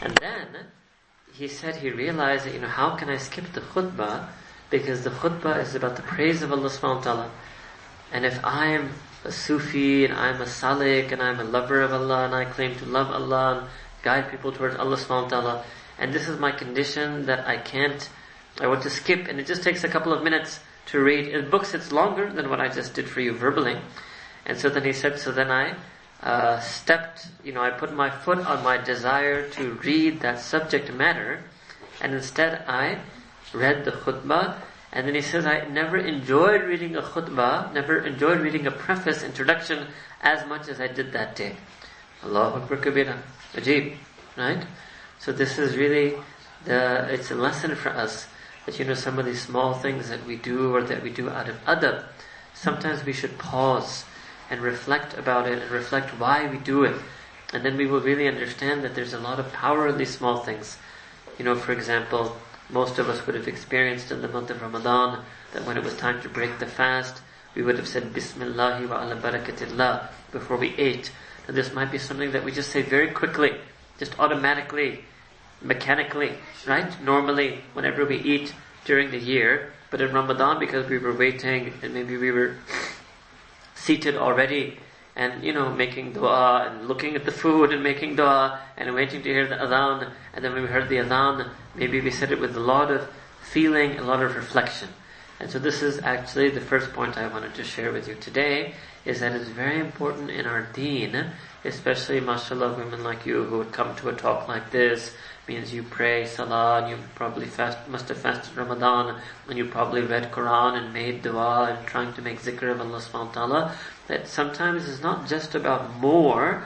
And then he said he realized that, you know, how can I skip the khutbah? Because the khutbah is about the praise of Allah subhanahu wa ta'ala. And if I am a Sufi and I'm a Salik and I'm a lover of Allah and I claim to love Allah and guide people towards Allah subhanahu wa ta'ala, and this is my condition that I can't, I want to skip and it just takes a couple of minutes to read. In books it's longer than what I just did for you verbally. And so then he said, so then I uh, stepped, you know, I put my foot on my desire to read that subject matter, and instead I read the khutbah, and then he says, I never enjoyed reading a khutbah, never enjoyed reading a preface, introduction, as much as I did that day. Allahu Akbar Kabira. Ajib. Right? So this is really the, it's a lesson for us that, you know, some of these small things that we do or that we do out of adab, sometimes we should pause and reflect about it and reflect why we do it. And then we will really understand that there's a lot of power in these small things. You know, for example, most of us would have experienced in the month of Ramadan that when it was time to break the fast, we would have said Bismillah wa ala barakatillah before we ate. And this might be something that we just say very quickly, just automatically, mechanically, right? Normally, whenever we eat during the year, but in Ramadan, because we were waiting and maybe we were seated already and you know making dua and looking at the food and making dua and waiting to hear the adhan. And then when we heard the adhan maybe we said it with a lot of feeling a lot of reflection. And so this is actually the first point I wanted to share with you today is that it's very important in our deen especially mashallah women like you who would come to a talk like this means you pray salah and you probably fast, must have fasted Ramadan and you probably read Quran and made dua and trying to make zikr of Allah subhanahu wa ta'ala. That sometimes it's not just about more,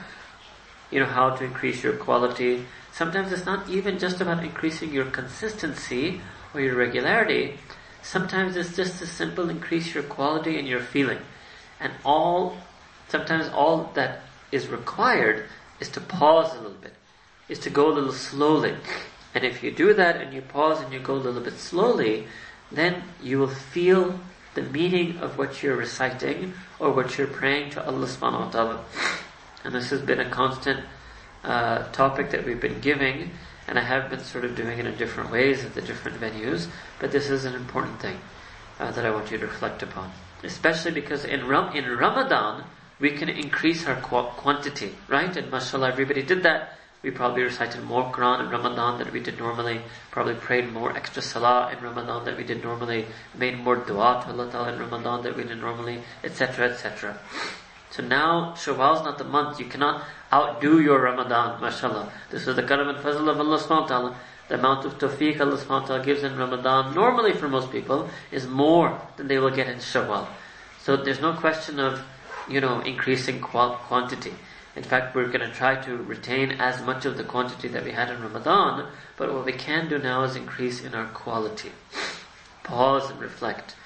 you know, how to increase your quality. Sometimes it's not even just about increasing your consistency or your regularity. Sometimes it's just a simple increase your quality and your feeling. And all, sometimes all that is required is to pause a little bit is to go a little slowly. And if you do that and you pause and you go a little bit slowly, then you will feel the meaning of what you're reciting or what you're praying to Allah subhanahu wa ta'ala. And this has been a constant uh, topic that we've been giving, and I have been sort of doing it in different ways at the different venues, but this is an important thing uh, that I want you to reflect upon. Especially because in, Ram- in Ramadan, we can increase our qu- quantity, right? And mashallah, everybody did that we probably recited more Quran in Ramadan than we did normally, probably prayed more extra salah in Ramadan than we did normally, made more dua to Allah Ta'ala in Ramadan than we did normally, etc., etc. So now, Shawwal is not the month, you cannot outdo your Ramadan, mashallah. This is the karam and fazl of Allah subhanahu wa ta'ala. The amount of tawfiq Allah subhanahu wa ta'ala gives in Ramadan, normally for most people, is more than they will get in Shawwal. So there's no question of, you know, increasing quantity. In fact, we're going to try to retain as much of the quantity that we had in Ramadan, but what we can do now is increase in our quality. Pause and reflect.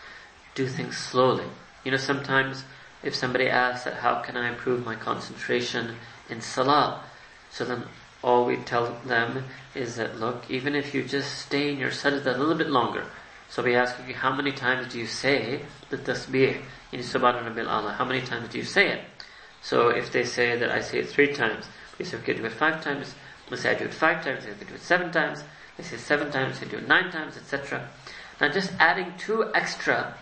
Do things slowly. You know, sometimes if somebody asks that how can I improve my concentration in Salah, so then all we tell them is that look, even if you just stay in your sajda a little bit longer, so we ask you, how many times do you say the tasbih in Subhanallah? How many times do you say it? So if they say that I say it three times, we say, okay, do it five times. We say I do it five times, they say, do it seven times. They say seven times, they do it nine times, etc. Now just adding two extra,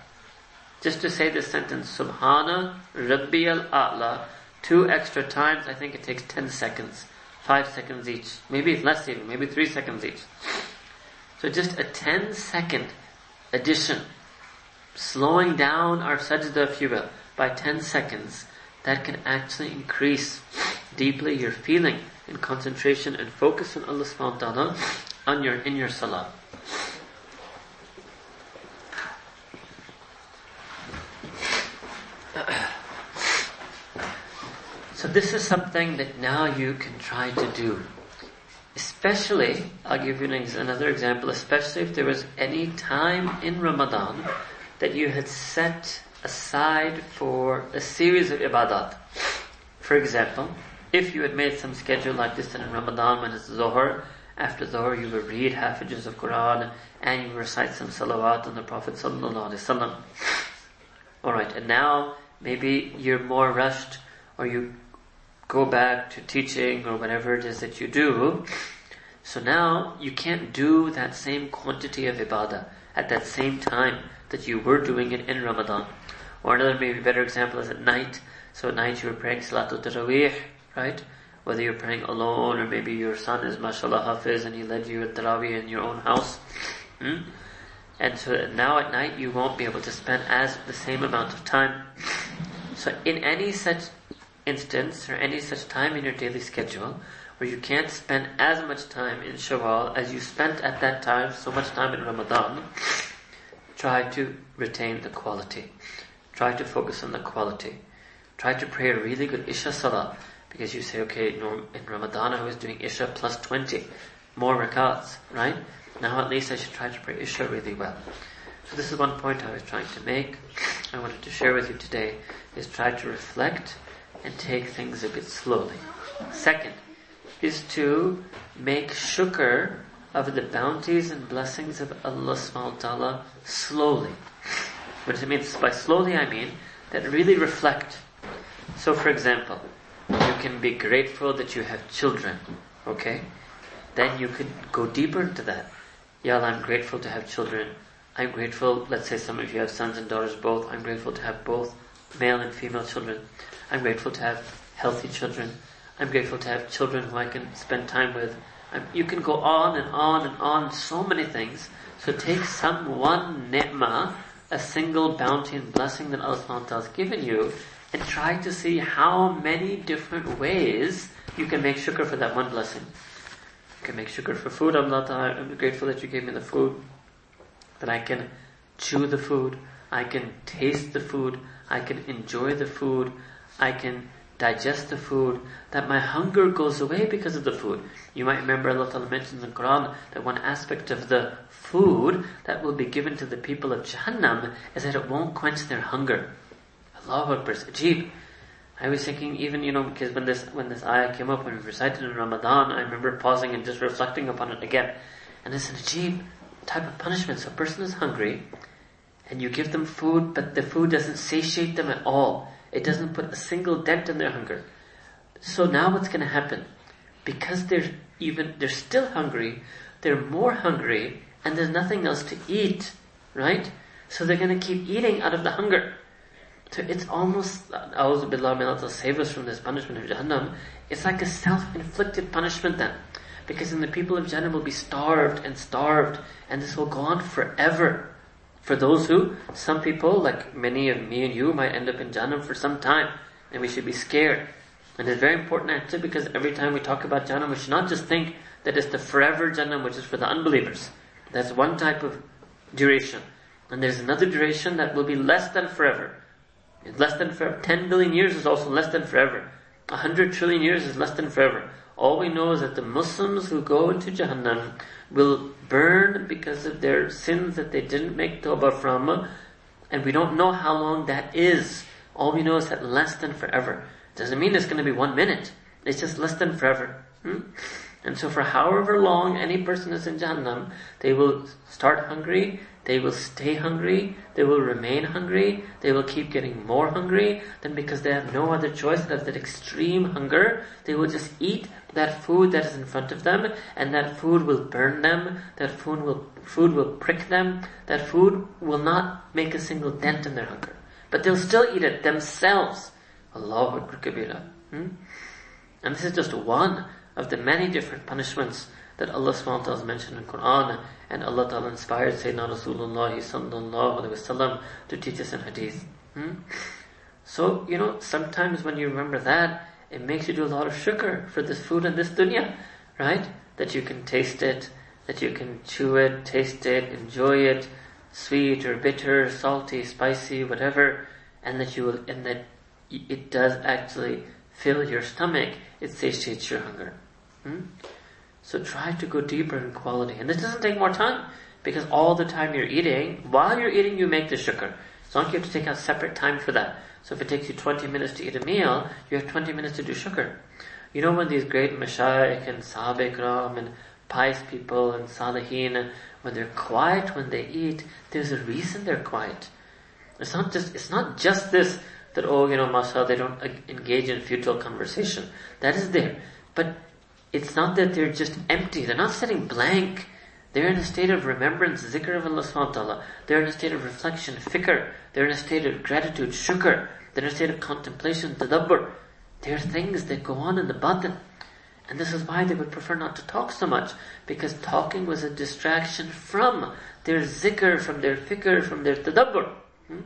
just to say this sentence, Subhana Rabbi al-A'la, two extra times, I think it takes ten seconds. Five seconds each. Maybe it's less even, maybe three seconds each. So just a 10 second addition, slowing down our sajda, if you will, by 10 seconds, that can actually increase deeply your feeling and concentration and focus on Allah subhanahu wa ta'ala on your, in your salah. So this is something that now you can try to do. Especially, I'll give you another example, especially if there was any time in Ramadan that you had set aside for a series of ibadat. For example, if you had made some schedule like this in Ramadan when it's Zohar, after Zohar you would read halfages of Quran and you recite some salawat on the Prophet Sallallahu Alaihi Wasallam. Alright, and now maybe you're more rushed or you go back to teaching or whatever it is that you do. So now you can't do that same quantity of ibadah at that same time that you were doing it in Ramadan. Or another maybe better example is at night. So at night you were praying Salatul Taraweeh, right? Whether you're praying alone or maybe your son is mashallah hafiz and he led you at Taraweeh in your own house. Hmm? And so now at night you won't be able to spend as the same amount of time. So in any such instance or any such time in your daily schedule where you can't spend as much time in Shawwal as you spent at that time, so much time in Ramadan, try to retain the quality. Try to focus on the quality. Try to pray a really good Isha Salah because you say, okay, in Ramadan I was doing Isha plus 20 more rakats, right? Now at least I should try to pray Isha really well. So this is one point I was trying to make. I wanted to share with you today is try to reflect and take things a bit slowly. Second is to make shukr of the bounties and blessings of Allah subhanahu wa ta'ala slowly. What it mean? By slowly I mean that really reflect. So for example, you can be grateful that you have children, okay? Then you could go deeper into that. Allah, I'm grateful to have children. I'm grateful, let's say some of you have sons and daughters both. I'm grateful to have both male and female children. I'm grateful to have healthy children. I'm grateful to have children who I can spend time with. I'm, you can go on and on and on, so many things. So take some one ni'mah, a single bounty and blessing that Allah subhanahu wa ta'ala has given you, and try to see how many different ways you can make shukr for that one blessing. You can make shukr for food. I'm not, I'm grateful that you gave me the food that I can chew the food, I can taste the food, I can enjoy the food, I can digest the food, that my hunger goes away because of the food. You might remember Allah Ta'ala mentions in the Quran that one aspect of the food that will be given to the people of Jahannam is that it won't quench their hunger. Allahu Akbar, Ajib. I was thinking even, you know, because when this, when this ayah came up, when we recited in Ramadan, I remember pausing and just reflecting upon it again. And it's an Ajib type of punishment. So a person is hungry, and you give them food, but the food doesn't satiate them at all. It doesn't put a single dent in their hunger. So now what's going to happen? Because they're even, they're still hungry, they're more hungry, and there's nothing else to eat, right? So they're going to keep eating out of the hunger. So it's almost, A'udhu Billah, may Allah save us from this punishment of Jahannam. It's like a self-inflicted punishment then. Because then the people of Jannah will be starved and starved, and this will go on forever. For those who, some people, like many of me and you, might end up in Jannah for some time, and we should be scared. And it's very important actually because every time we talk about Jannah, we should not just think that it's the forever Jannah, which is for the unbelievers. That's one type of duration. And there's another duration that will be less than forever. Less than forever. 10 billion years is also less than forever. 100 trillion years is less than forever. All we know is that the Muslims who go into Jahannam will burn because of their sins that they didn't make tawbah from, and we don't know how long that is. All we know is that less than forever. Doesn't mean it's going to be one minute. It's just less than forever. Hmm? And so for however long any person is in Jahannam, they will start hungry, they will stay hungry, they will remain hungry, they will keep getting more hungry, then because they have no other choice, have that extreme hunger, they will just eat that food that is in front of them, and that food will burn them, that food will, food will prick them, that food will not make a single dent in their hunger. But they'll still eat it themselves. Allahu Akbar Kabira. Hmm? And this is just one of the many different punishments that Allah subhanahu mentioned in Quran and Allah ta'ala inspired Sayyidina Rasulullah sallallahu wasallam to teach us in hadith. Hmm? So, you know, sometimes when you remember that, it makes you do a lot of shukr for this food and this dunya, right? That you can taste it, that you can chew it, taste it, enjoy it, sweet or bitter, salty, spicy, whatever, and that you will, and that it does actually fill your stomach, it satiates your hunger. Hmm? So try to go deeper in quality. And this doesn't take more time because all the time you're eating, while you're eating, you make the shukr. So don't you have to take out separate time for that. So if it takes you 20 minutes to eat a meal, you have 20 minutes to do shukr. You know when these great mashayikh and Sahaba Ikram and pious people and salihin, when they're quiet when they eat, there's a reason they're quiet. It's not just, it's not just this that, oh, you know, mashallah, they don't engage in futile conversation. That is there. But it's not that they're just empty, they're not sitting blank. They're in a state of remembrance, zikr of Allah subhanahu wa ta'ala. They're in a state of reflection, fikr. They're in a state of gratitude, shukr. They're in a state of contemplation, tadabbur. They're things that go on in the batin. And this is why they would prefer not to talk so much, because talking was a distraction from their zikr, from their fikr, from their tadabbur. Hmm?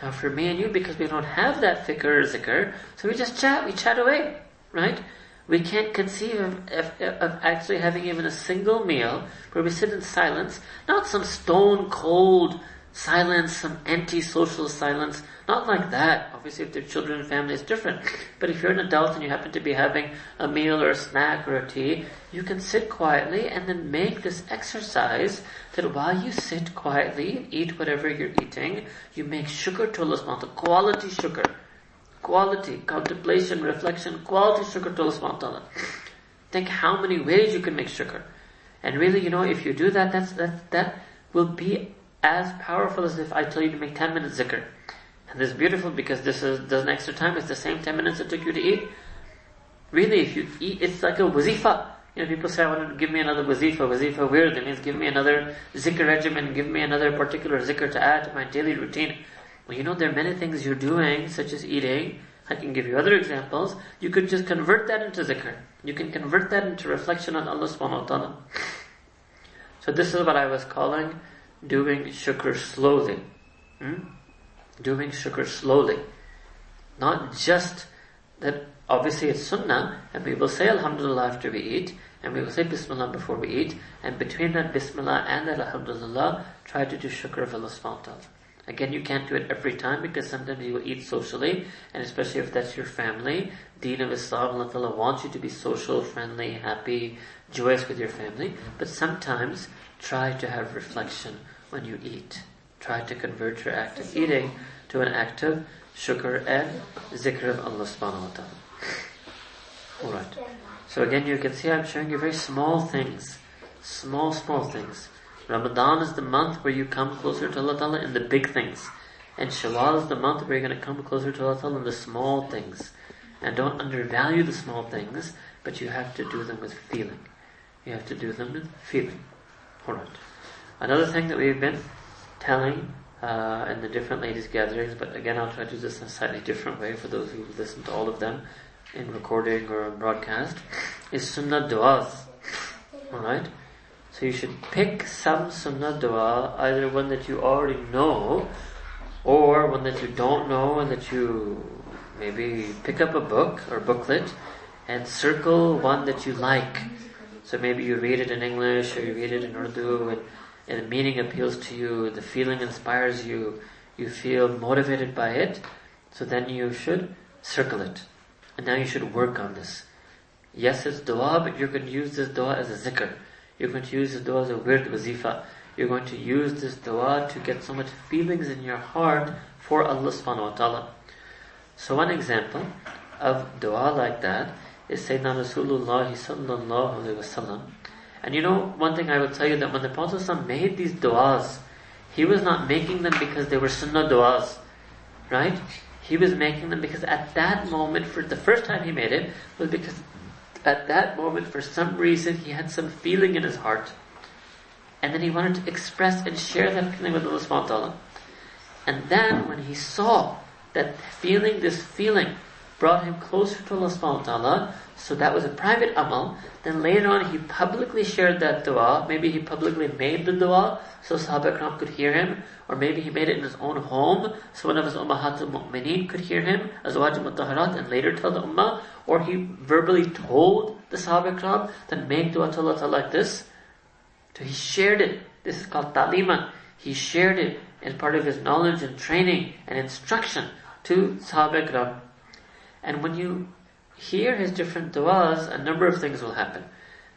Now for me and you, because we don't have that fikr or zikr, so we just chat, we chat away, right? We can't conceive of, of, actually having even a single meal where we sit in silence, not some stone cold silence, some anti-social silence, not like that. Obviously if they're children and family, it's different. But if you're an adult and you happen to be having a meal or a snack or a tea, you can sit quietly and then make this exercise that while you sit quietly and eat whatever you're eating, you make shukr to Allah subhanahu quality shukr quality, contemplation, reflection, quality shukr to Allah subhanahu wa ta'ala. Think how many ways you can make shukr. And really, you know, if you do that, that's, that, that will be as powerful as if I tell you to make 10 minutes zikr. And this is beautiful because this is, does an extra time. It's the same 10 minutes it took you to eat. Really, if you eat, it's like a wazifa. You know, people say, I want to give me another wazifa, wazifa wird. That means give me another zikr regimen, give me another particular zikr to add to my daily routine. Well, you know, there are many things you're doing, such as eating. I can give you other examples. You could just convert that into zikr. You can convert that into reflection on Allah subhanahu wa ta'ala. So this is what I was calling doing shukr slowly. Hmm? Doing shukr slowly. Not just that obviously it's sunnah, and we will say alhamdulillah after we eat, and we will say bismillah before we eat, and between that bismillah and that alhamdulillah, try to do shukr of Allah subhanahu wa ta'ala. Again, you can't do it every time because sometimes you will eat socially, and especially if that's your family. Deen of Islam, Allah wants you to be social, friendly, happy, joyous with your family. But sometimes try to have reflection when you eat. Try to convert your act of eating to an act of shukr and zikr of Allah subhanahu wa ta'ala. Alright. So again, you can see I'm showing you very small things. Small, small things. Ramadan is the month where you come closer to Allah Ta'ala in the big things. And Shawwal is the month where you're going to come closer to Allah Ta'ala in the small things. And don't undervalue the small things, but you have to do them with feeling. You have to do them with feeling. Alright. Another thing that we've been telling uh, in the different ladies' gatherings, but again I'll try to do this in a slightly different way for those who listen to all of them in recording or broadcast, is sunnah du'as. Alright? You should pick some sunnah dua, either one that you already know, or one that you don't know and that you maybe pick up a book or booklet and circle one that you like. So maybe you read it in English or you read it in Urdu and, and the meaning appeals to you, the feeling inspires you, you feel motivated by it. So then you should circle it. And now you should work on this. Yes, it's dua, but going to use this dua as a zikr. You're going to use this dua as a wird wazifa. You're going to use this dua to get so much feelings in your heart for Allah subhanahu wa ta'ala. So one example of dua like that is Sayyidina Rasulullah sallallahu alayhi wasallam. And you know, one thing I will tell you that when the Prophet made these du'as, he was not making them because they were sunnah du'as. Right? He was making them because at that moment, for the first time he made it, was because at that moment, for some reason, he had some feeling in his heart. And then he wanted to express and share that feeling with Allah subhanahu. And then when he saw that feeling, this feeling, brought him closer to Allah subhanahu so that was a private amal, then later on he publicly shared that dua, maybe he publicly made the dua, so Sahaba Ikram could hear him, or maybe he made it in his own home, so one of his Ummahat al-Mu'mineen could hear him, Azwaj al and later tell the Ummah, or he verbally told the Sahaba Ikram that make dua to Allah like this. So he shared it. This is called ta'liman. He shared it as part of his knowledge and training and instruction to Sahaba Ikram. And when you hear his different du'as, a number of things will happen.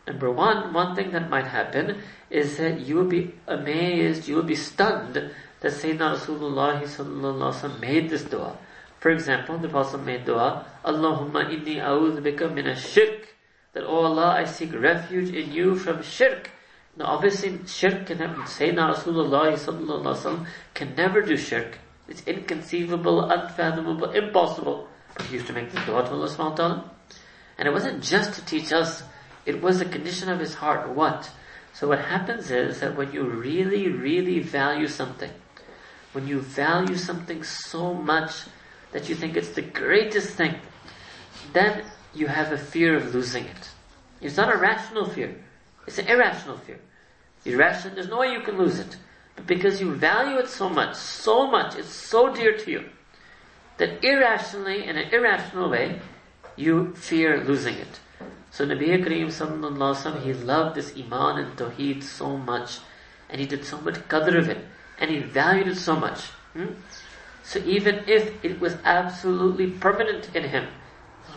Number one, one thing that might happen is that you will be amazed, you will be stunned that Sayyidina Rasulullah made this dua. For example, the Prophet made dua, Allahumma inni a'udhu bika min shirk that, oh Allah, I seek refuge in you from shirk. Now obviously shirk can never, Sayyidina Rasulullah can never do shirk. It's inconceivable, unfathomable, impossible. He used to make the dua to Allah subhanahu wa ta'ala. And it wasn't just to teach us It was a condition of his heart. What? So what happens is that when you really, really value something, when you value something so much that you think it's the greatest thing, then you have a fear of losing it. It's not a rational fear. It's an irrational fear. Irrational, there's no way you can lose it. But because you value it so much, so much, it's so dear to you, that irrationally, in an irrational way, you fear losing it. So Nabi Kareem sallallahu he loved this Iman and Tawheed so much, and he did so much qadr of it, and he valued it so much. Hmm? So even if it was absolutely permanent in him,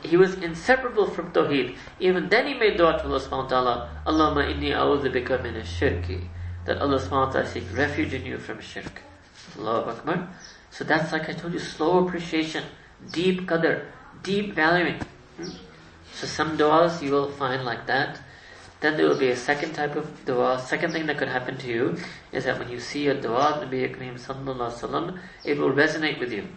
he was inseparable from Tawheed, even then he made dua to Allah subhanahu wa ta'ala, Allahumma inni a'udhu bika min shirki that Allah subhanahu wa ta'ala seek refuge in you from shirk. Allahu Akbar. So that's like I told you, slow appreciation, deep qadr, deep valuing. Hmm? So some du'as you will find like that. Then there will be a second type of dua. Second thing that could happen to you is that when you see a dua, Nabi Kareem sallallahu alaihi it will resonate with you.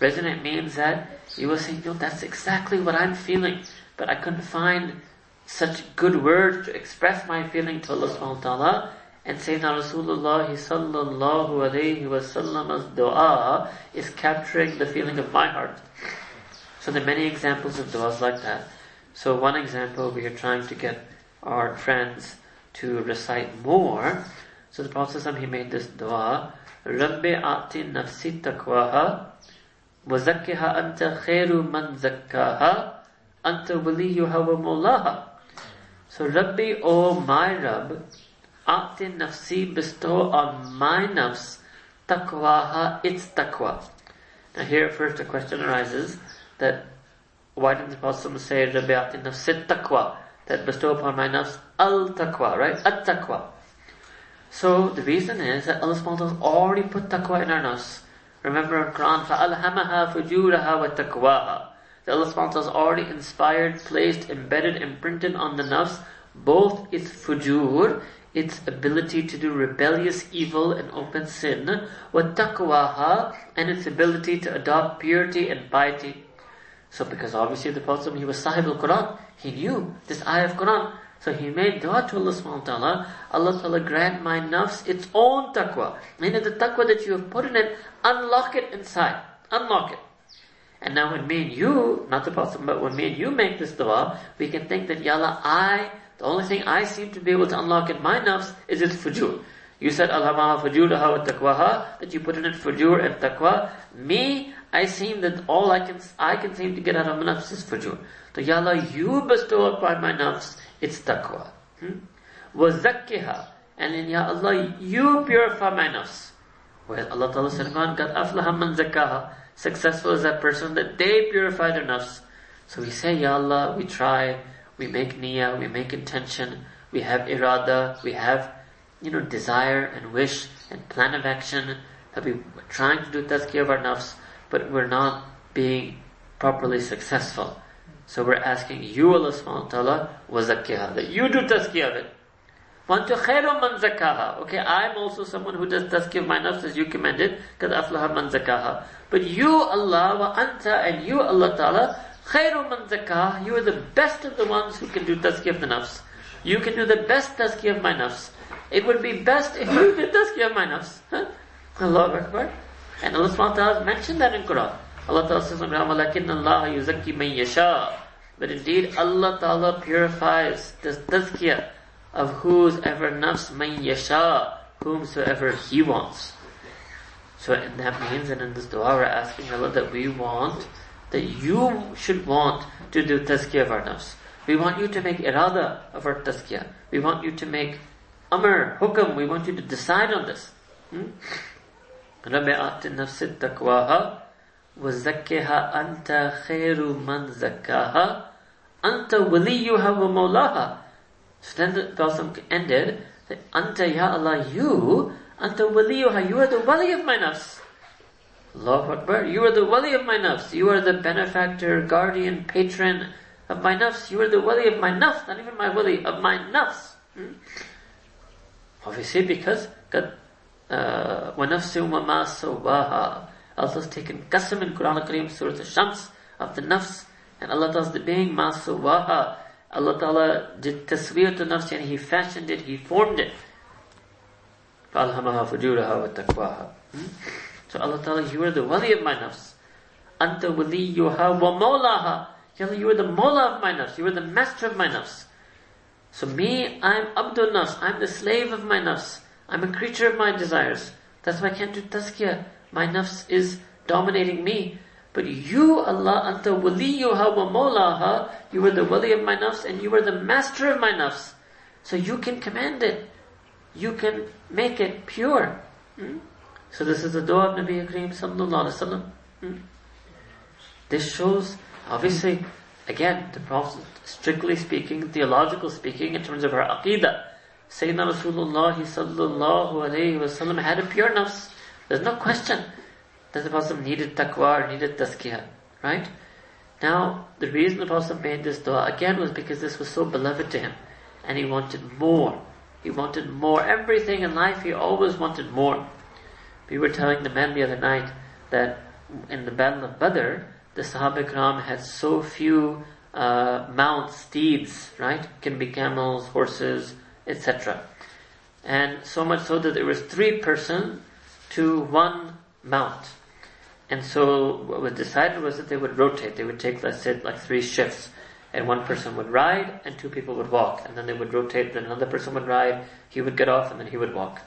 Resonate means that you will say, no, that's exactly what I'm feeling, but I couldn't find such good words to express my feeling to Allah subhanahu wa ta'ala. And Sayyidina Rasulullah sallallahu alayhi wasallam's dua is capturing the feeling of my heart. So there are many examples of du'as like that. So one example, we are trying to get our friends to recite more. So the Prophet he made this dua, nafsi taqwaha, wa zakkiha anta khairu man zakkaha, anta waliyuha wa mawlaha. So Rabbi, oh my Rabb, अपनी nafsi bestow on my nafs takwaha its taqwa. Now here first a question arises that why didn't the Prophet say Rabiati nafsit taqwa that bestow upon my nafs al taqwa, right? At taqwa. So the reason is that Allah subhanahu has already put taqwa in our nafs. Remember in Quran, فَأَلْهَمَهَا فُجُورَهَا وَتَقْوَاهَا That Allah subhanahu has already inspired, placed, embedded, imprinted on the nafs both its fujur its ability to do rebellious evil and open sin, وَتَقْوَاهَا and its ability to adopt purity and piety. So because obviously the Prophet he was Sahib al-Quran, he knew this ayah of Quran. So he made dua to Allah subhanahu wa ta'ala, Allah ta'ala grant my nafs its own taqwa. Meaning the taqwa that you have put in it, unlock it inside. Unlock it. And now when me and you, not the Prophet, but when me and you make this dua, we can think that, Ya Allah, I, the only thing I seem to be able to unlock in my nafs is its fujur. You said, Alhamaha fujuraha wa taqwaha, that you put in it fujur and taqwa. Me, I seem that all I can, I can seem to get out of my nafs is fujur. So, Ya Allah, you bestow upon my nafs its taqwa. Hmm? وَزَكِّهَا And then, Ya Allah, you purify my nafs. Well, Allah Ta'ala said, Qad, aflaha man zakaha. Successful is that person that they purify their nafs. So we say, Ya Allah, we try, we make niyyah, we make intention, we have irada, we have, you know, desire and wish and plan of action, that we're trying to do tazkiyah of our nafs but we're not being properly successful. So we're asking you, Allah subhanahu wa ta'ala, wazakkiha, that you do tazkiyah of it. وَأَنْتُ خَيْرٌ مَنْ زَكَّاهَا Okay, I'm also someone who does tazkiyah of my nafs as you commanded, قَدْ أَفْلَهَ مَنْ زَكَّاهَا But you, Allah, wa anta, and you, Allah ta'ala, خَيْرٌ مَنْ زَكَّاهَا You are the best of the ones who can do tazkiyah of the nafs. You can do the best tazkiyah of my nafs. It would be best if you did tazkiyah of my nafs. Huh? Allah Akbar. And Allah subhanahu wa ta'ala mentioned that in Quran. Allah ta'ala says in Quran, وَلَكِنَّ اللَّهَ يُزَكِّي مَن يَشَاءُ But indeed, Allah ta'ala purifies the tazkiyah of whosoever nafs man yasha, whomsoever He wants. So and that means that in this dua we're asking Allah that we want, that you should want to do tazkiyah of our nafs. We want you to make irada of our tazkiyah. We want you to make amr, hukam, we want you to decide on this. Hmm? رب آت النفس تقواها وزكها أنت خير من زكاها أنت وليها ومولاها So then the Prophet ended that Anta Ya Allah, you, Anta waliyuha, you are the wali of my nafs. Allahu Akbar, you are the wali of my nafs. You are the benefactor, guardian, patron of my nafs. You are the wali of my nafs, not even my wali, of my nafs. Hmm? Obviously, because God, uh, وَنَفْسِ وَمَا سَوَّاهَا Allah has taken qasam in Quran al-Kareem, Surah al-Shams, of the nafs, and Allah does the being, مَا سَوَّاهَا Allah Ta'ala did taswir to nafs, and He fashioned it, He formed it. فَأَلْهَمَهَا فُجُورَهَا وَتَقْوَاهَا hmm? So Allah Ta'ala, you are the wali of my nafs. Anta waliyuha wa mawlaha. Ya Allah, you are the Mola of my nafs. You are the master of my nafs. So me, I'm abdul nafs. I'm the slave of my nafs. I'm a creature of my desires. That's why I can't do tazkiyah. My nafs is dominating me. But you, Allah, anta Wali waliyuha wa mawlaha. You are the wali of my nafs and you are the master of my nafs. So you can command it. You can make it pure. Hmm? So this is the dua of Nabi Kareem sallallahu alaihi wasallam. Hmm? This shows, obviously, again, the Prophet, strictly speaking, theological speaking, in terms of our aqidah, Sayyidina Rasulullah sallallahu alaihi wasallam had a pure nafs. There's no question that the Prophet needed taqwa or needed tazkiyah. Right? Now, the reason the Prophet made this dua again was because this was so beloved to him. And he wanted more. He wanted more. Everything in life, he always wanted more. We were telling the men the other night that in the Battle of Badr, the Sahaba Ikram had so few uh, steeds, right? Can be camels, horses, etc. And so much so that there was three person to one mount. And so what was decided was that they would rotate. They would take, let's say, like three shifts. And one person would ride and two people would walk. And then they would rotate, then another person would ride, he would get off and then he would walk.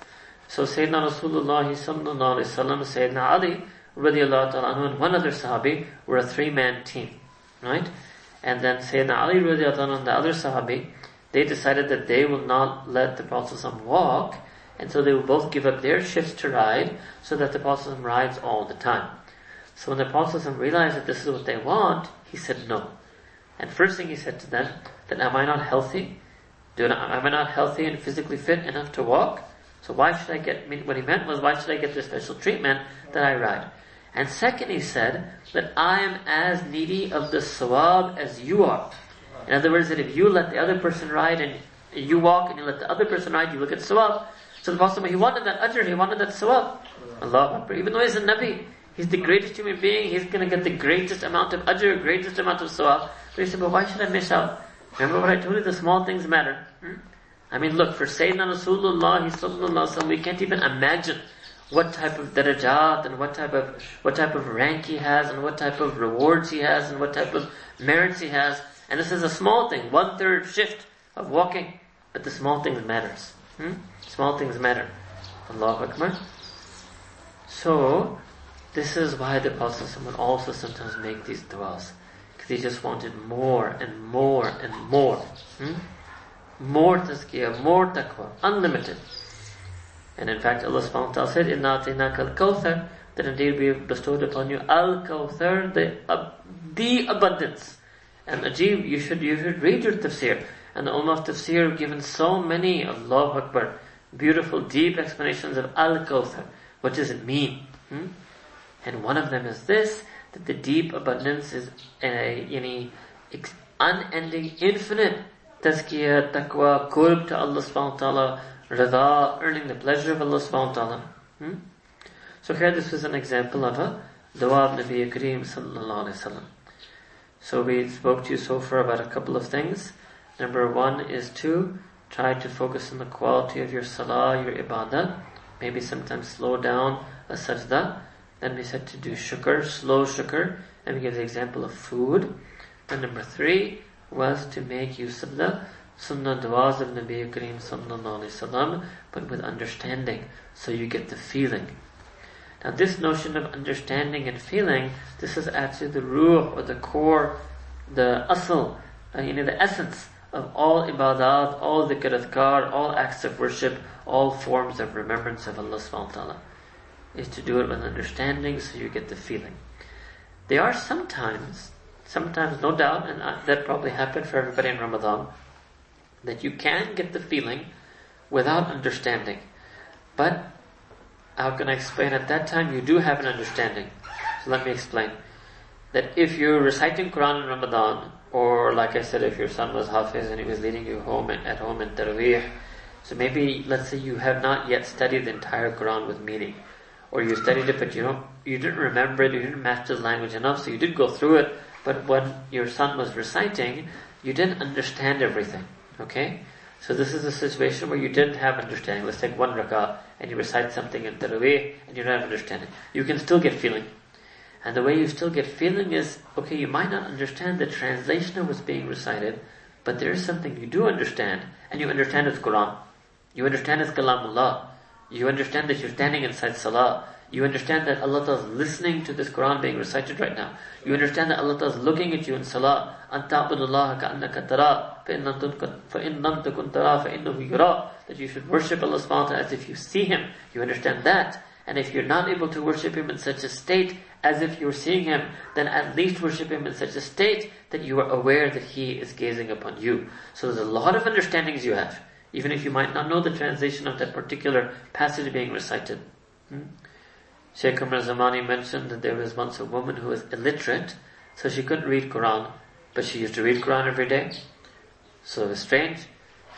So Sayyidina Rasulullah sallallahu alayhi wa Sayyidina Ali radiallahu ta'ala and one other Sahabi were a three-man team. Right? And then Sayyidina Ali radiallahu ta'ala and the other Sahabi, they decided that they will not let the Prophet walk, and so they will both give up their shifts to ride, so that the Prophet rides all the time. So when the Prophet realized that this is what they want, he said no. And first thing he said to them, that am I not healthy? Do am I not healthy and physically fit enough to walk? So why should I get, what he meant was, why should I get this special treatment that I ride? And second, he said that I am as needy of the sawab as you are. In other words, that if you let the other person ride and you walk and you let the other person ride, you will get sawab. So the Prophet, he wanted that ajr, he wanted that sawab. Allah. Even though he's a Nabi, he's the greatest human being, he's gonna get the greatest amount of ajr, greatest amount of sawab. But he said, but why should I miss out? Remember what I told you, the small things matter. Hmm? I mean, look, for Sayyidina Rasulullah, sallallahu we can't even imagine what type of darajat and what type of, what type of rank he has and what type of rewards he has and what type of merits he has. And this is a small thing, one third shift of walking. But the small things matters. Hmm? Small things matter. Allahu Akbar. So, this is why the Prophet would also sometimes make these du'as. Because he just wanted more and more and more. Hmm? More tazkiyah, more taqwa, unlimited. And in fact, Allah subhanahu wa ta'ala said, Inna al-kawthar, that indeed we have bestowed upon you al-kawthar, the, uh, the abundance. And Ajib, you should, you should read your tafsir. And the Ummah of tafsir have given so many, Allahu Akbar, beautiful, deep explanations of Al-Kawthar. What does it mean? Hmm? And one of them is this, that the deep abundance is a, any unending, infinite tazkiyah, taqwa, qurb to Allah subhanahu wa ta'ala, rida, earning the pleasure of Allah subhanahu wa ta'ala. Hmm? So here this was an example of a dua of Nabi Kareem sallallahu alayhi. So we spoke to you so far about a couple of things. Number one is to try to focus on the quality of your salah, your ibadah. Maybe sometimes slow down a sajda. Then we said to do shukr, slow shukr, and we gave the example of food. And number three was to make use of the sunnah du'as of Nabi Kareem sallallahu wasallam, but with understanding, so you get the feeling. Now this notion of understanding and feeling, this is actually the ruh or the core, the asl, uh, you know, the essence of all ibadat, all dhikr adhkar, all acts of worship, all forms of remembrance of Allah subhanahu wa ta'ala. Is to do it with understanding so you get the feeling. There are sometimes, sometimes no doubt, and uh, that probably happened for everybody in Ramadan, that you can get the feeling without understanding. But how can I explain? At that time, you do have an understanding. So let me explain. That if you're reciting Quran in Ramadan, or like I said, if your son was Hafiz and he was leading you home at home in Taraweeh, so maybe, let's say you have not yet studied the entire Quran with meaning. Or you studied it, but you don't, you didn't remember it, you didn't master the language enough, so you did go through it, but when your son was reciting, you didn't understand everything. Okay? So this is a situation where you didn't have understanding. Let's take one rak'ah and you recite something in Taraweeh and you don't have understanding. You can still get feeling. And the way you still get feeling is, okay, you might not understand the translation of what's being recited, but there is something you do understand, and you understand it's Quran. You understand it's Kalamullah. You understand that you're standing inside Salah. You understand that Allah is listening to this Quran being recited right now. You understand that Allah is looking at you in Salah. أَن تَعْبُدُ اللَّهَ كَأَنَّكَ That you should worship Allah subhanahu wa ta'ala as if you see Him. You understand that. And if you're not able to worship Him in such a state as if you're seeing Him, then at least worship Him in such a state that you are aware that He is gazing upon you. So there's a lot of understandings you have, even if you might not know the translation of that particular passage being recited. Hmm? Sheikh Umar Zamani mentioned that there was once a woman who was illiterate, so she couldn't read Quran, but she used to read Quran every day. So it was strange.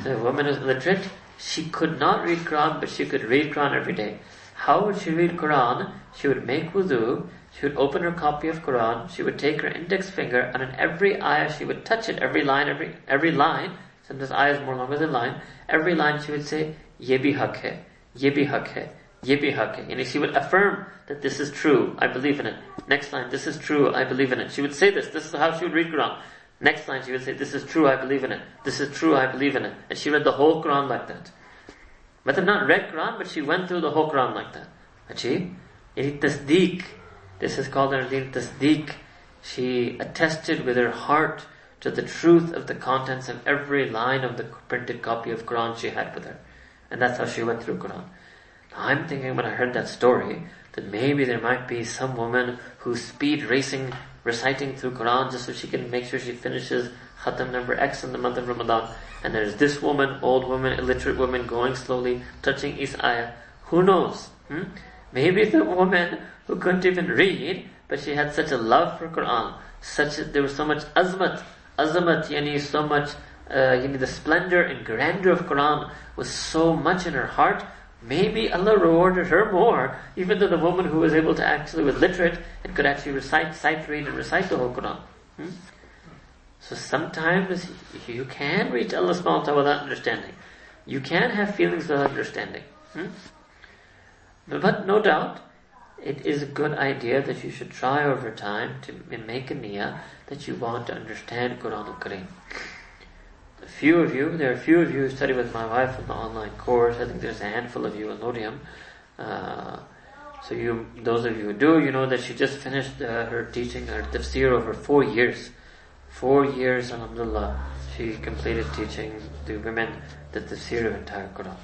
The woman was illiterate, she could not read Quran, but she could read Quran every day. How would she read Quran? She would make wudu, she would open her copy of Quran, she would take her index finger, and in every ayah she would touch it, every line, every every line, sometimes ayah is more longer than line, every line she would say, Ye bhi haq hai, ye bhi hai, And she would affirm that this is true, I believe in it. Next line, this is true, I believe in it. She would say this, this is how she would read Quran. Next line she would say, this is true, I believe in it. This is true, I believe in it. And she read the whole Quran like that. Matlab not read Quran, but she went through the whole Quran like that. Achi, it tasdeeq. This is called in Deen tasdeeq. She attested with her heart to the truth of the contents of every line of the printed copy of Quran she had with her. And that's how she went through Quran. I'm thinking when I heard that story, that maybe there might be some woman who's speed racing, reciting through Quran just so she can make sure she finishes Khatam number X in the month of Ramadan. And there's this woman, old woman, illiterate woman, going slowly, touching each ayah. Who knows? Hmm? Maybe the woman who couldn't even read, but she had such a love for Quran, such there was so much azmat, azamat, yani so much, uh, yani the splendor and grandeur of Quran was so much in her heart. Maybe Allah rewarded her more, even than the woman who was able to actually was literate and could actually recite, sight read and recite the whole Quran. Hmm? So sometimes you can reach Allah subhanahu wa ta'ala without understanding. You can have feelings without understanding. Hmm? But no doubt, it is a good idea that you should try over time to make a niyyah that you want to understand Quran al-Kareem. Few of you, there are a few of you who study with my wife in the online course. I think there's a handful of you in Lodium. Uh, so you, those of you who do, you know that she just finished uh, her teaching, her tafsir over four years. Four years, alhamdulillah, she completed teaching the women the tafsir of entire Quran.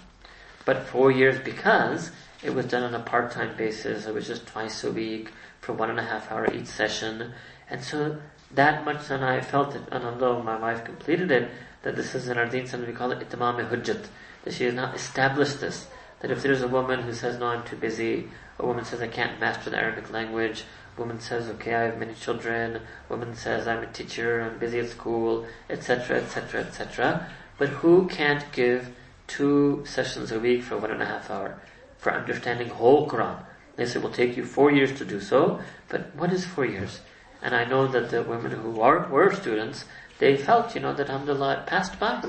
But four years because it was done on a part-time basis. It was just twice a week for one and a half hour each session. And so that much and I felt it, and although my wife completed it, that this is in our deen, something we call it itimam hujjat, that she has not established this. That if there's a woman who says, no, I'm too busy, a woman says, I can't master the Arabic language, a woman says, okay, I have many children, a woman says, I'm a teacher, I'm busy at school, etc., etc., etc. But who can't give two sessions a week for one and a half hour? for understanding whole Quran. They say it will take you four years to do so, but what is four years? And I know that the women who are, were students, they felt, you know, that alhamdulillah it passed by.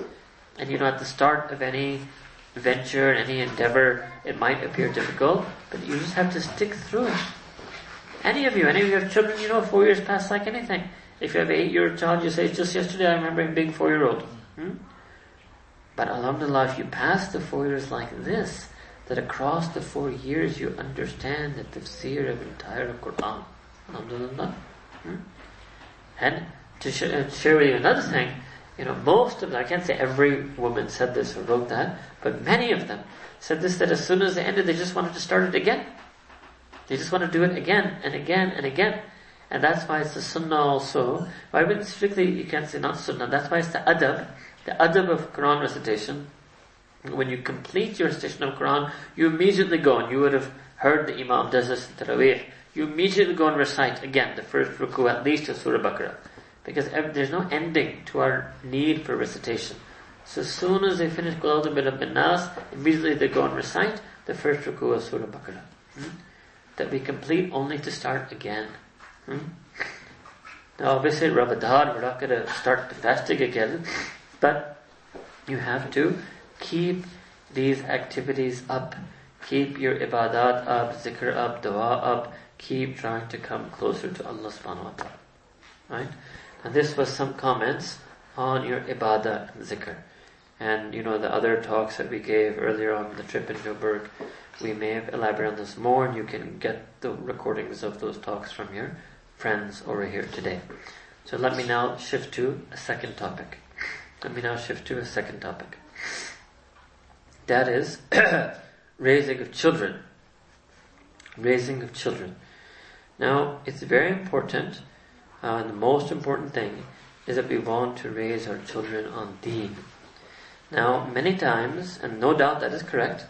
And you know, at the start of any venture, any endeavor, it might appear difficult, but you just have to stick through it. Any of you, any of you have children, you know, four years pass like anything. If you have an eight-year-old child, you say, just yesterday I remember him being four-year-old. Hmm? But alhamdulillah, if you pass the four years like this, that across the four years you understand that the tafsir of entire Quran. Alhamdulillah. Hmm? And to sh- uh, share with you another thing, you know, most of them, I can't say every woman said this or wrote that, but many of them said this that as soon as they ended, they just wanted to start it again. They just want to do it again and again and again. And that's why it's the sunnah also. Why would strictly, you can't say not sunnah, that's why it's the adab, the adab of Quran recitation, when you complete your recitation of Quran, you immediately go and you would have heard the Imam does this in Taraweeh. You immediately go and recite again the first ruku at least of Surah Baqarah. Because there's no ending to our need for recitation. So as soon as they finish Qul A'udhu bin Nas, immediately they go and recite the first ruku of Surah Baqarah. Hmm? That we complete only to start again. Hmm? Now obviously Ramadan, we're not going to start fasting again, but you have to keep these activities up. Keep your ibadat up, zikr up, dua up. Keep trying to come closer to Allah subhanahu wa ta'ala. Right? And this was some comments on your ibadah and zikr. And you know the other talks that we gave earlier on the trip in Joburg, we may have elaborated on this more and you can get the recordings of those talks from your friends over here today. So let me now shift to a second topic. Let me now shift to a second topic. That is raising of children. Raising of children. Now, it's very important, uh, and the most important thing is that we want to raise our children on deen. Now, many times, and no doubt that is correct,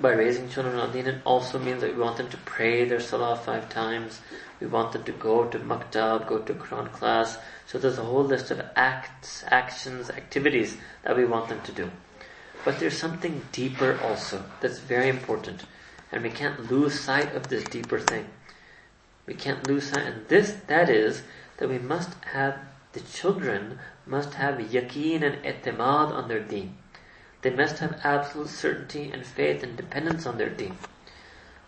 by raising children on deen, it also means that we want them to pray their salah five times. We want them to go to maktab, go to Quran class. So there's a whole list of acts, actions, activities that we want them to do. But there's something deeper also that's very important. And we can't lose sight of this deeper thing. We can't lose sight, and this, that is, that we must have the children must have yaqeen and etimad on their deen. They must have absolute certainty and faith and dependence on their deen.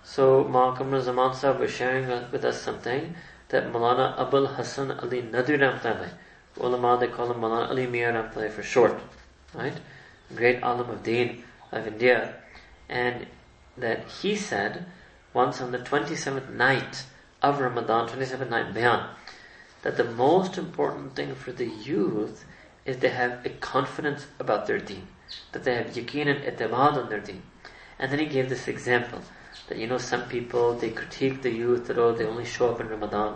So Mahakam Zaman Sahib was sharing with us something that Malana Abul Hassan Ali Nadwi Ramtali, ulama they call him Malana Ali Ramtali for short, right? Great alim of deen of India. And that he said once on the 27th night of Ramadan, 27th night Bayan, that the most important thing for the youth is they have a confidence about their deen, that they have yaqeen and etimad on their deen. And then he gave this example that you know some people they critique the youth that oh they only show up in Ramadan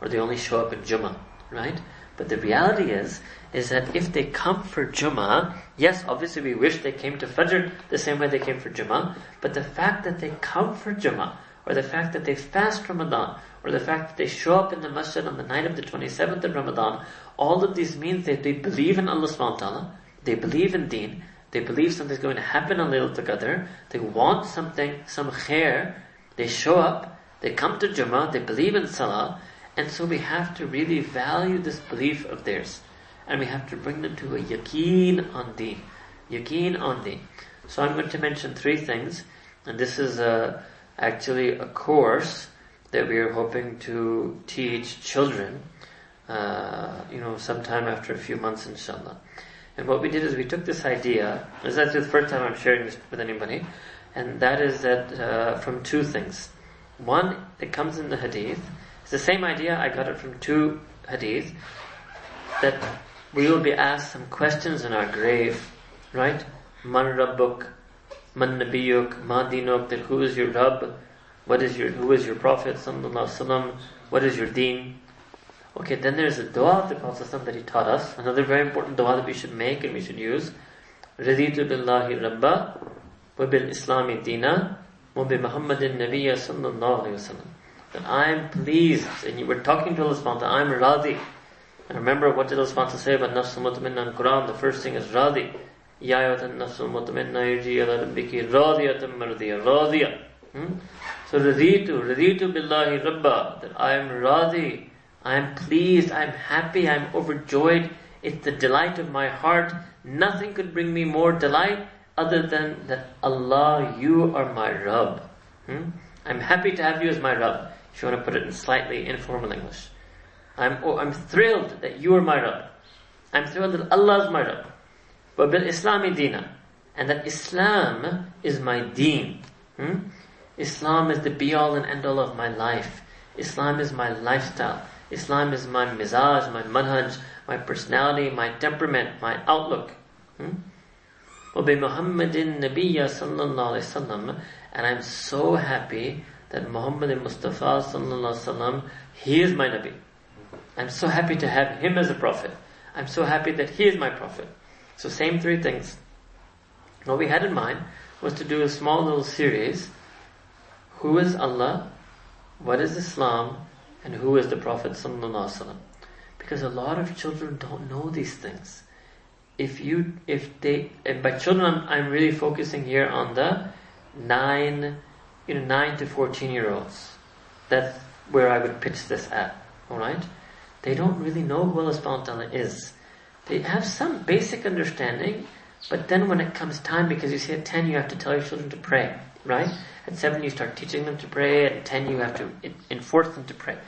or they only show up in Jummah, right? But the reality is is that if they come for Jummah, yes, obviously we wish they came to Fajr the same way they came for Jummah, but the fact that they come for Jummah or the fact that they fast Ramadan or the fact that they show up in the masjid on the night of the 27th of Ramadan, all of these means that they believe in Allah subhanahu wa ta'ala, they believe in deen, they believe something's going to happen on Laylatul Qadr, they want something, some khair, they show up, they come to Jummah, they believe in Salah, and so we have to really value this belief of theirs. And we have to bring them to a yaqeen on deen. Yaqeen on deen. So I'm going to mention three things, and this is a, actually a course that we are hoping to teach children, uh, you know, sometime after a few months, inshallah. And what we did is we took this idea, this is actually the first time I'm sharing this with anybody, and that is that uh, from two things. One, it comes in the hadith. It's the same idea, I got it from two hadith, that we will be asked some questions in our grave, right? Man Rabbuk, Man Nabiyuk, Ma Dinuk, that who is your Rabb, what is your, who is your Prophet sallallahu What is your deen? Okay, then there's a dua of the Prophet that he taught us. Another very important dua that we should make and we should use. Raditu billahi rabba wa bil islami dina wa bi muhammadin nabiyya sallallahu alayhi wasallam. That I am pleased, and you were talking to Allah subhanahu I am radi. And remember what did Allah subhanahu say about nafsul mutmainna in Quran? The first thing is radi. Ya ayatan nafsul mutmainna yarji ala rabbiki radiyatan mardiya. Radiya. Hmm? So raditu, raditu billahi rabba, that I am radi, I am pleased, I am happy, I am overjoyed. It's the delight of my heart. Nothing could bring me more delight other than that Allah, you are my Rabb. Hmm? I'm happy to have you as my Rabb. If you want to put it in slightly informal English. I'm, oh, I'm thrilled that you are my Rabb. I'm thrilled that Allah is my Rabb. But bil Islami dina. And that Islam is my deen. Hmm? Islam is the be all and end all of my life. Islam is my lifestyle. Islam is my mizaj, my manhaj, my personality, my temperament, my outlook. Hmm? Muhammadin Nabiyya sallallahu wasallam, and I'm so happy that Muhammad Mustafa sallallahu wasallam, he is my Nabi. I'm so happy to have him as a prophet. I'm so happy that he is my prophet. So same three things. What we had in mind was to do a small little series who is Allah, what is Islam, and who is the Prophet ﷺ. Because a lot of children don't know these things. If you, if they, eh, and by children I'm, I'm really focusing here on the nine, you know, nine to fourteen year olds. That's where I would pitch this at. Alright? they don't really know who Allah subhanahu is. They have some basic understanding, but then when it comes time, because you see at 10 you have to tell your children to pray, right? At 7 you start teaching them to pray, at 10 you have to enforce them to pray,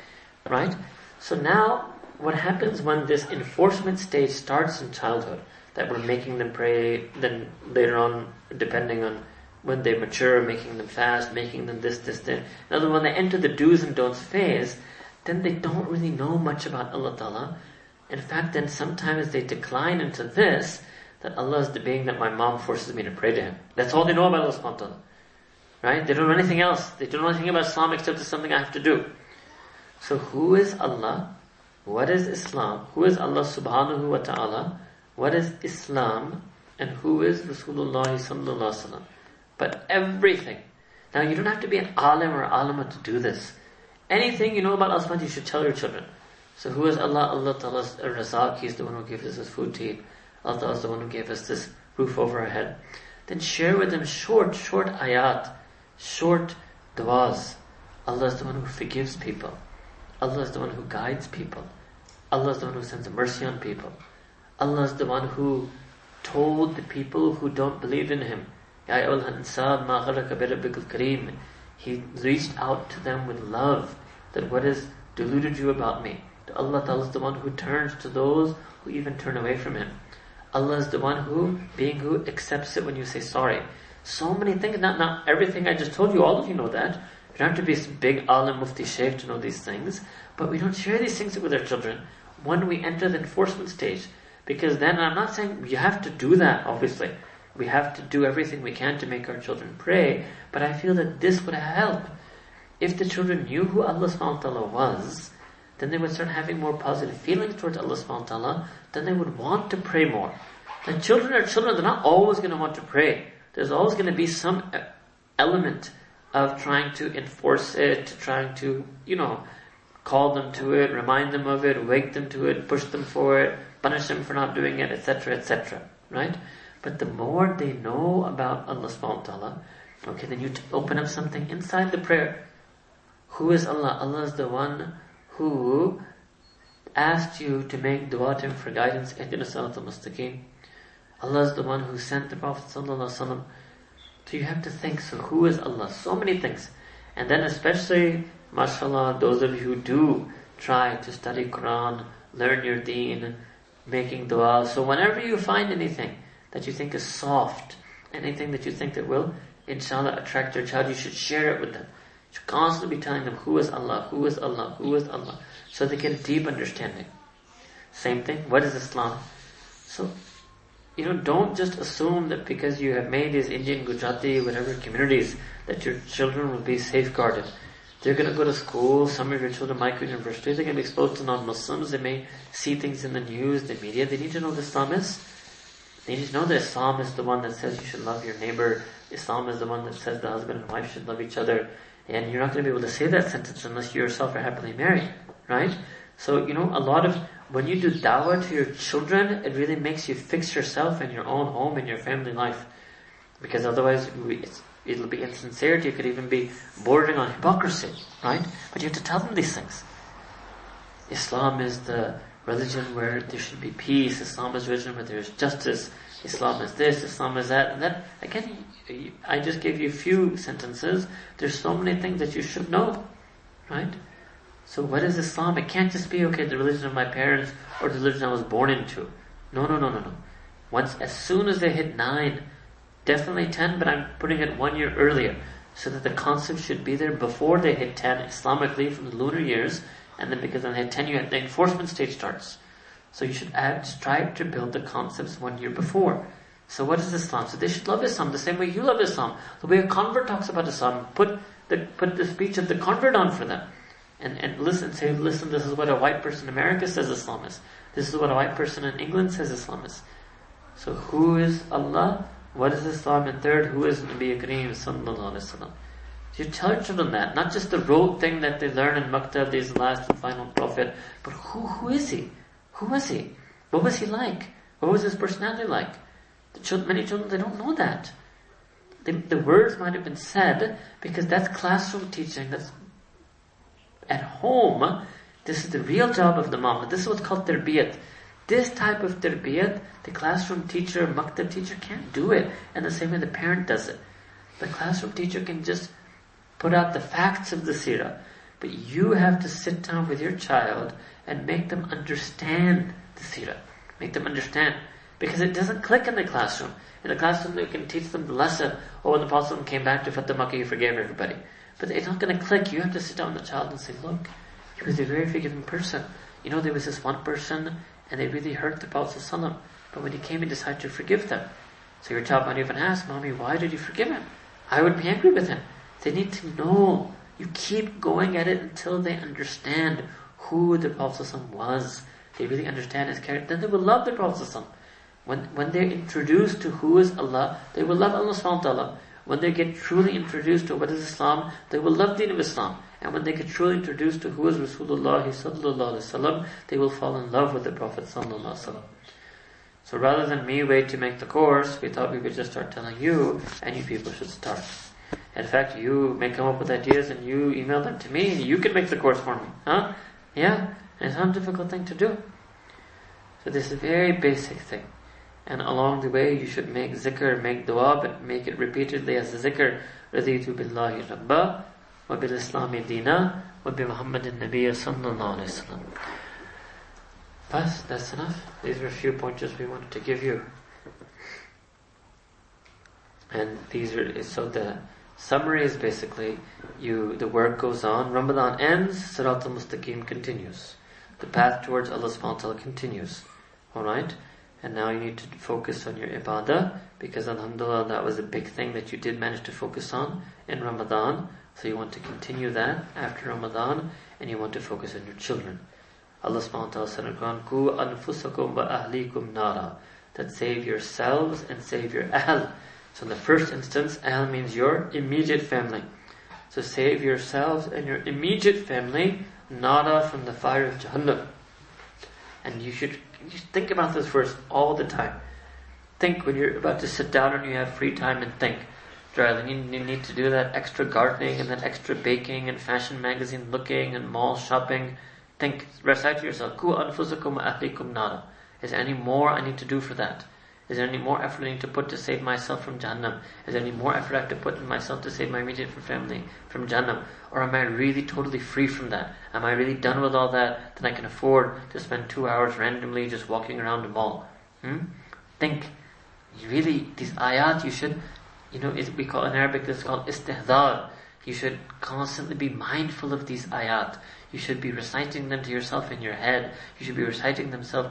right? So now, what happens when this enforcement stage starts in childhood, that we're making them pray, then later on, depending on when they mature, making them fast, making them this, this, this. In other when they enter the do's and don'ts phase, then they don't really know much about Allah Ta'ala. In fact, then sometimes they decline into this, that Allah is the being that my mom forces me to pray to Him. That's all they know about Allah subhanahu wa ta'ala. Right? They don't know anything else. They don't know anything about Islam except it's something I have to do. So who is Allah? What is Islam? Who is Allah subhanahu wa ta'ala? What is Islam? And who is Rasulullah sallallahu alaihi wasallam? But everything. Now you don't have to be an alim or alima to do this. Anything you know about Allah you should tell your children. So who is Allah? Allah Ta'ala is He's the one who gives us this food to eat. Allah Ta'ala is the one who gave us this roof over our head. Then share with them short, short ayat, short du'as. Allah is the one who forgives people. Allah is the one who guides people. Allah is the one who sends mercy on people. Allah is the one who told the people who don't believe in Him, He reached out to them with love that what has deluded you about me. Allah Ta'ala is the one who turns to those who even turn away from Him. Allah is the one who, being who, accepts it when you say sorry. So many things, not, not everything I just told you, all of you know that. You don't have to be some big alim mufti sheikh to know these things, but we don't share these things with our children when we enter the enforcement stage. Because then, I'm not saying you have to do that, obviously. We have to do everything we can to make our children pray, but I feel that this would help. If the children knew who Allah subhanahu wa ta'ala was, then they would start having more positive feelings towards Allah subhanahu wa ta'ala, then they would want to pray more. And children are children, they're not always going to want to pray. There's always going to be some uh, element of trying to enforce it, trying to, you know, call them to it, remind them of it, wake them to it, push them for it, punish them for not doing it, etc., etc. Right? But the more they know about Allah subhanahu wa ta'ala, okay, then you open up something inside the prayer. Who is Allah? Allah is the one who asked you to make dua to him for guidance, Ihdina Sirat al-Mustaqim. Allah is the one who sent the Prophet. So you have to think, so who is Allah? So many things. And then especially, mashallah, those of you who do try to study Quran, learn your deen, making dua. So whenever you find anything that you think is soft, anything that you think that will, inshallah, attract your child, you should share it with them. You should constantly be telling them who is Allah, who is Allah, who is Allah, so they get a deep understanding. Same thing, what is Islam? So, you know, don't just assume that because you have made these Indian, Gujarati, whatever communities, that your children will be safeguarded. They're going to go to school. Some of your children might go to university. They're going to be exposed to non-Muslims. They may see things in the news, the media. They need to know what Islam is. They need to know that Islam is the one that says you should love your neighbor. Islam is the one that says the husband and wife should love each other. And you're not going to be able to say that sentence unless you yourself are happily married, right? So, you know, a lot of, when you do dawah to your children, it really makes you fix yourself in your own home, in your family life. Because otherwise, it'll be insincerity, it could even be bordering on hypocrisy, right? But you have to tell them these things. Islam is the religion where there should be peace, Islam is religion where there is justice, Islam is this, Islam is that, and that, again, I just gave you a few sentences. There's so many things that you should know, right? So what is Islam? It can't just be, okay, the religion of my parents or the religion I was born into. No, no, no, no, no. Once, as soon as they hit nine, definitely ten, but I'm putting it one year earlier, so that the concept should be there before they hit ten, Islamically from the lunar years, and then because when they hit ten, you have the enforcement stage starts. So you should add, strive to build the concepts one year before. So what is Islam? So they should love Islam the same way you love Islam. The way a convert talks about Islam, put the, put the speech of the convert on for them. And, and listen, say, listen, this is what a white person in America says Islam is. This is what a white person in England says Islam is. So who is Allah? What is Islam? And third, who is Nabi Kareem sallallahu alaihi wasallam? You tell your children that, not just the rote thing that they learn in Maktab, this last and final prophet, but who, who is he? Who was he? What was he like? What was his personality like? Children, many children, they don't know that. The, the words might have been said because that's classroom teaching. That's at home. This is the real job of the mom. This is what's called tarbiyat. This type of tarbiyat, the classroom teacher, maktab teacher can't do it in the same way the parent does it. The classroom teacher can just put out the facts of the seerah. But you have to sit down with your child and make them understand the seerah. Make them understand. Because it doesn't click in the classroom. In the classroom, you can teach them the lesson. Oh, when the Prophet came back to Fatah Makkah, he forgave everybody. But it's not going to click. You have to sit down with the child and say, look, he was a very forgiving person. You know, there was this one person, and they really hurt the Prophet But when he came, he decided to forgive them. So your child might even ask, Mommy, why did you forgive him? I would be angry with him. They need to know. You keep going at it until they understand who the Prophet was. They really understand his character. Then they will love the Prophet when, when they're introduced to who is Allah, they will love Allah subhanahu wa ta'ala. When they get truly introduced to what is Islam, they will love the Deen of Islam. And when they get truly introduced to who is Rasulullah sallallahu they will fall in love with the Prophet sallallahu. So rather than me wait to make the course, we thought we would just start telling you, and you people should start. In fact, you may come up with ideas and you email them to me, and you can make the course for me. Huh? Yeah? It's not a difficult thing to do. So this is a very basic thing. And along the way, you should make zikr, make dua, but make it repeatedly as a zikr. رضيت بالله ربا وبالإسلام دينا وبمحمد النبي صلى الله عليه وسلم. Bas, that's enough. These were a few pointers we wanted to give you. And these are, so the summary is basically, you, the work goes on, Ramadan ends, Sirat al-Mustaqim continues. The path towards Allah subhanahu wa ta'ala continues. Alright? And now you need to focus on your ibadah because alhamdulillah that was a big thing that you did manage to focus on in Ramadan. So you want to continue that after Ramadan and you want to focus on your children. Allah subhanahu wa ta'ala said in Quran Ku anfusakum wa ahlikum nara that save yourselves and save your ahl. So in the first instance ahl means your immediate family. So save yourselves and your immediate family nara from the fire of Jahannam. And you should you think about this verse all the time. Think when you're about to sit down and you have free time and think. Darling, than you need to do that extra gardening and that extra baking and fashion magazine looking and mall shopping. Think, recite to yourself, Ku anfusakum ahlikum nara. Is there any more I need to do for that? Is there any more effort I need to put to save myself from Jahannam? Is there any more effort I have to put in myself to save my immediate family from Jahannam? Or am I really totally free from that? Am I really done with all that that I can afford to spend two hours randomly just walking around the mall? Hmm? Think, really, these ayat you should, you know, we call in Arabic this is called istihdar. You should constantly be mindful of these ayat. You should be reciting them to yourself in your head. You should be reciting themselves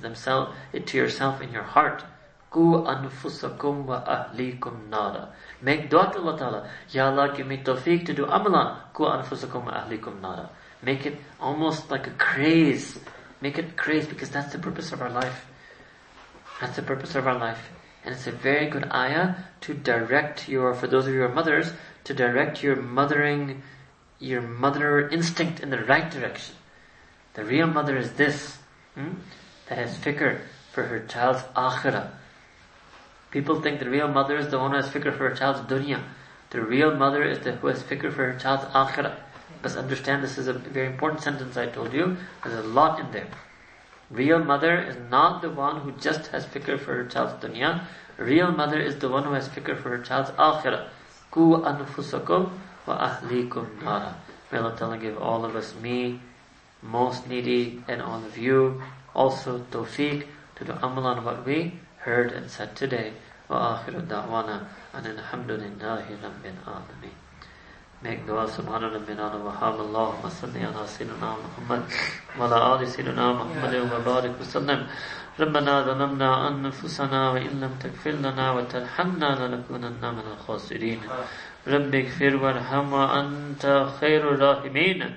themselves to yourself in your heart. Ku anfusakum wa ahlikum nara. Make dua to Allah Ta'ala. Ya Allah, give me tawfiq to do amalan. Ku anfusakum wa ahlikum nara. Make it almost like a craze. Make it craze because that's the purpose of our life. That's the purpose of our life. And it's a very good ayah to direct your, for those of you who are mothers, to direct your mothering your mother instinct in the right direction. The real mother is this, hmm? that has fikr for her child's akhirah. People think the real mother is the one who has fikr for her child's dunya. The real mother is the who has fikr for her child's akhirah. But understand this is a very important sentence I told you. There's a lot in there. Real mother is not the one who just has fikr for her child's dunya. Real mother is the one who has fikr for her child's akhirah. Ku ahlikum nara. May Allah Ta'ala give all of us, me, most needy, and all of you, also tawfiq to do amal on what we heard and said today. Wa akhiru da'wana an alhamdulillahi rabbil alamin. Make dua subhana rabbina wa haballahu wa salli ala sayyidina Muhammad wa ala ali sayyidina Muhammad wa barik wa sallam. ربنا ظلمنا أنفسنا وإن لم تغفر لنا وترحمنا لنكونن من الخاسرين رب اغفر وارحم وأنت خير الراحمين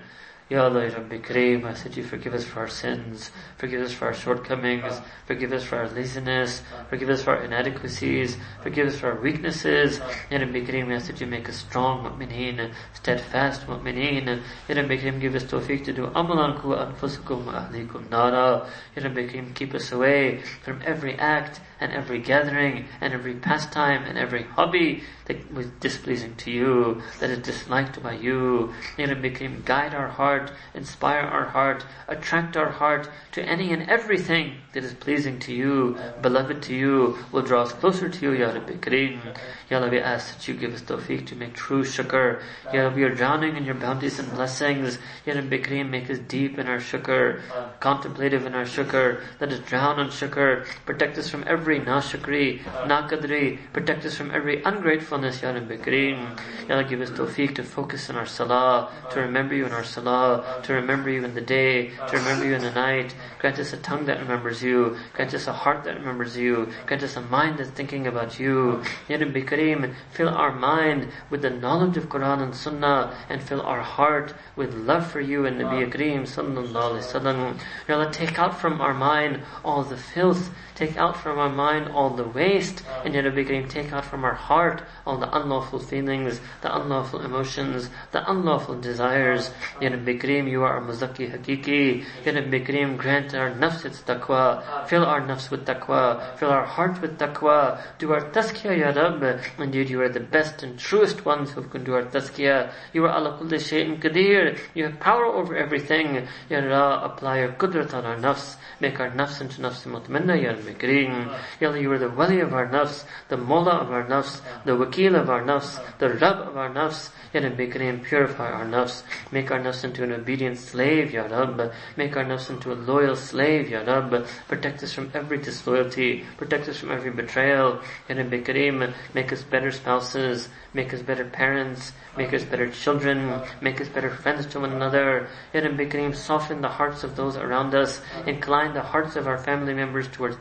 Ya Allah, Rabbi Kareem, I said you forgive us for our sins, forgive us for our shortcomings, forgive us for our laziness, forgive us for our inadequacies, forgive us for our weaknesses. Ya Rabbi Kareem, I said you make us strong mu'mineen, steadfast mu'mineen. Ya Rabbi Kareem, give us tawfiq to do amalanku anfusukum ahlikum nara. Ya Rabbi Kareem, keep us away from every act and every gathering and every pastime and every hobby that was displeasing to you, that is disliked by you. Rabbi Kareem, guide our heart, inspire our heart, attract our heart to any and everything that is pleasing to you, beloved to you, will draw us closer to you, Ya Rabbi Kareem. Ya Rabbi, we ask that you give us tawfiq to make true shukr. Ya Rabbi, we are drowning in your bounties and blessings. Ya Rabbi Kareem, make us deep in our shukr, contemplative in our shukr. Let us drown in shukr. Protect us from every nashukri, nakadri. Protect us from every ungratefulness, Ya Rabbi Kareem. Ya Allah, give us tawfiq to focus on our salah, to remember you in our salah, to remember you in the day, to remember you in the night. Grant us a tongue that remembers you. Grant us a heart that remembers you. Grant us a mind that's thinking about you. Ya Rabbi Kareem, Kareem, fill our mind with the knowledge of Quran and Sunnah, and fill our heart with love for you and Nabi Kareem sallallahu alaihi wasallam. Ya Allah, take out from our mind all the filth, take out from our mind all the waste, and Ya Rabbi Kareem, take out from our heart all the unlawful feelings, the unlawful emotions, the unlawful desires. Ya Rabbi Kareem, you are our Muzaki Hakiki. Ya Rabbi Kareem, grant our nafs its taqwa, fill our nafs with taqwa, fill our heart with taqwa, do our tazkiyah Ya Rabbi, Indeed, you are the best and truest ones who can do our tazkiyah. You are ala kulli shay'in qadir. You have power over everything. Ya Allah, apply your qudrat on our nafs. Make our nafs into nafs mutmanna, Ya Mikrin. Ya Allah, you are the wali of our nafs, the mawla of our nafs, the wakil of our nafs, the rab of our nafs. Ya Rabbi Kareem, purify our nafs. Make our nafs into an obedient slave, Ya Rab. Make our nafs into a loyal slave, Ya Rab. Protect us from every disloyalty. Protect us from every betrayal. Ya Rabbi Kareem, make us better spouses. Make us better parents. Make us better children. Make us better friends to one another. Ya Rabbi Kareem, soften the hearts of those around us. Incline the hearts of our family members towards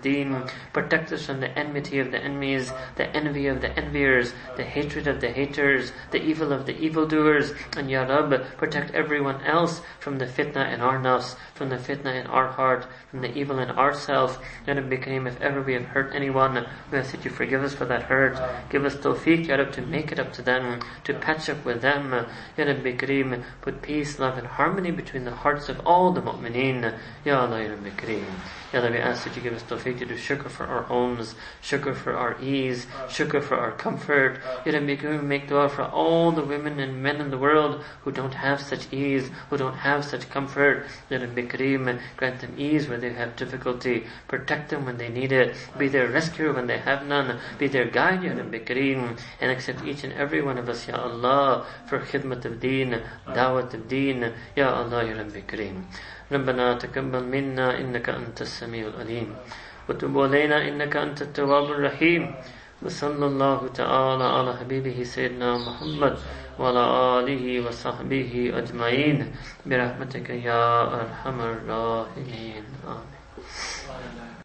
Protect us from the enmity of the enemies, the envy of the enviers, the hatred of the haters, the evil of the evildoers, and Ya Rab, protect everyone else from the fitna in our nafs, from the fitna in our heart, from the evil in ourselves. Ya Rabbi Kareem, if ever we have hurt anyone, we ask that you forgive us for that hurt. Give us tawfiq, Ya Rab, to make it up to them, to patch up with them. Ya Rabbi Kareem, put peace, love, and harmony between the hearts of all the mu'mineen. Ya Allah, Ya Rabbi Kareem. Ya Allah, we ask that you give us tawfiq to do shukr for our homes, shukr for our ease, shukr for our comfort. Ya Rabbi Kareem, make dua for all the women and men in the world who don't have such ease, who don't have such comfort. Ya Rabbi Kareem, grant them ease where they have difficulty. Protect them when they need it. Be their rescuer when they have none. Be their guide, Ya Rabbi Kareem. And accept each and every one of us, Ya Allah, for khidmat of deen, dawat of deen. Ya Allah, Ya Rabbi Kareem. ربنا تقبل منا إنك أنت السميع العليم. وتب علينا إنك أنت التواب الرحيم. وصلى الله تعالى على حبيبه سيدنا محمد وعلى آله وصحبه أجمعين. برحمتك يا أرحم الراحمين. آمين.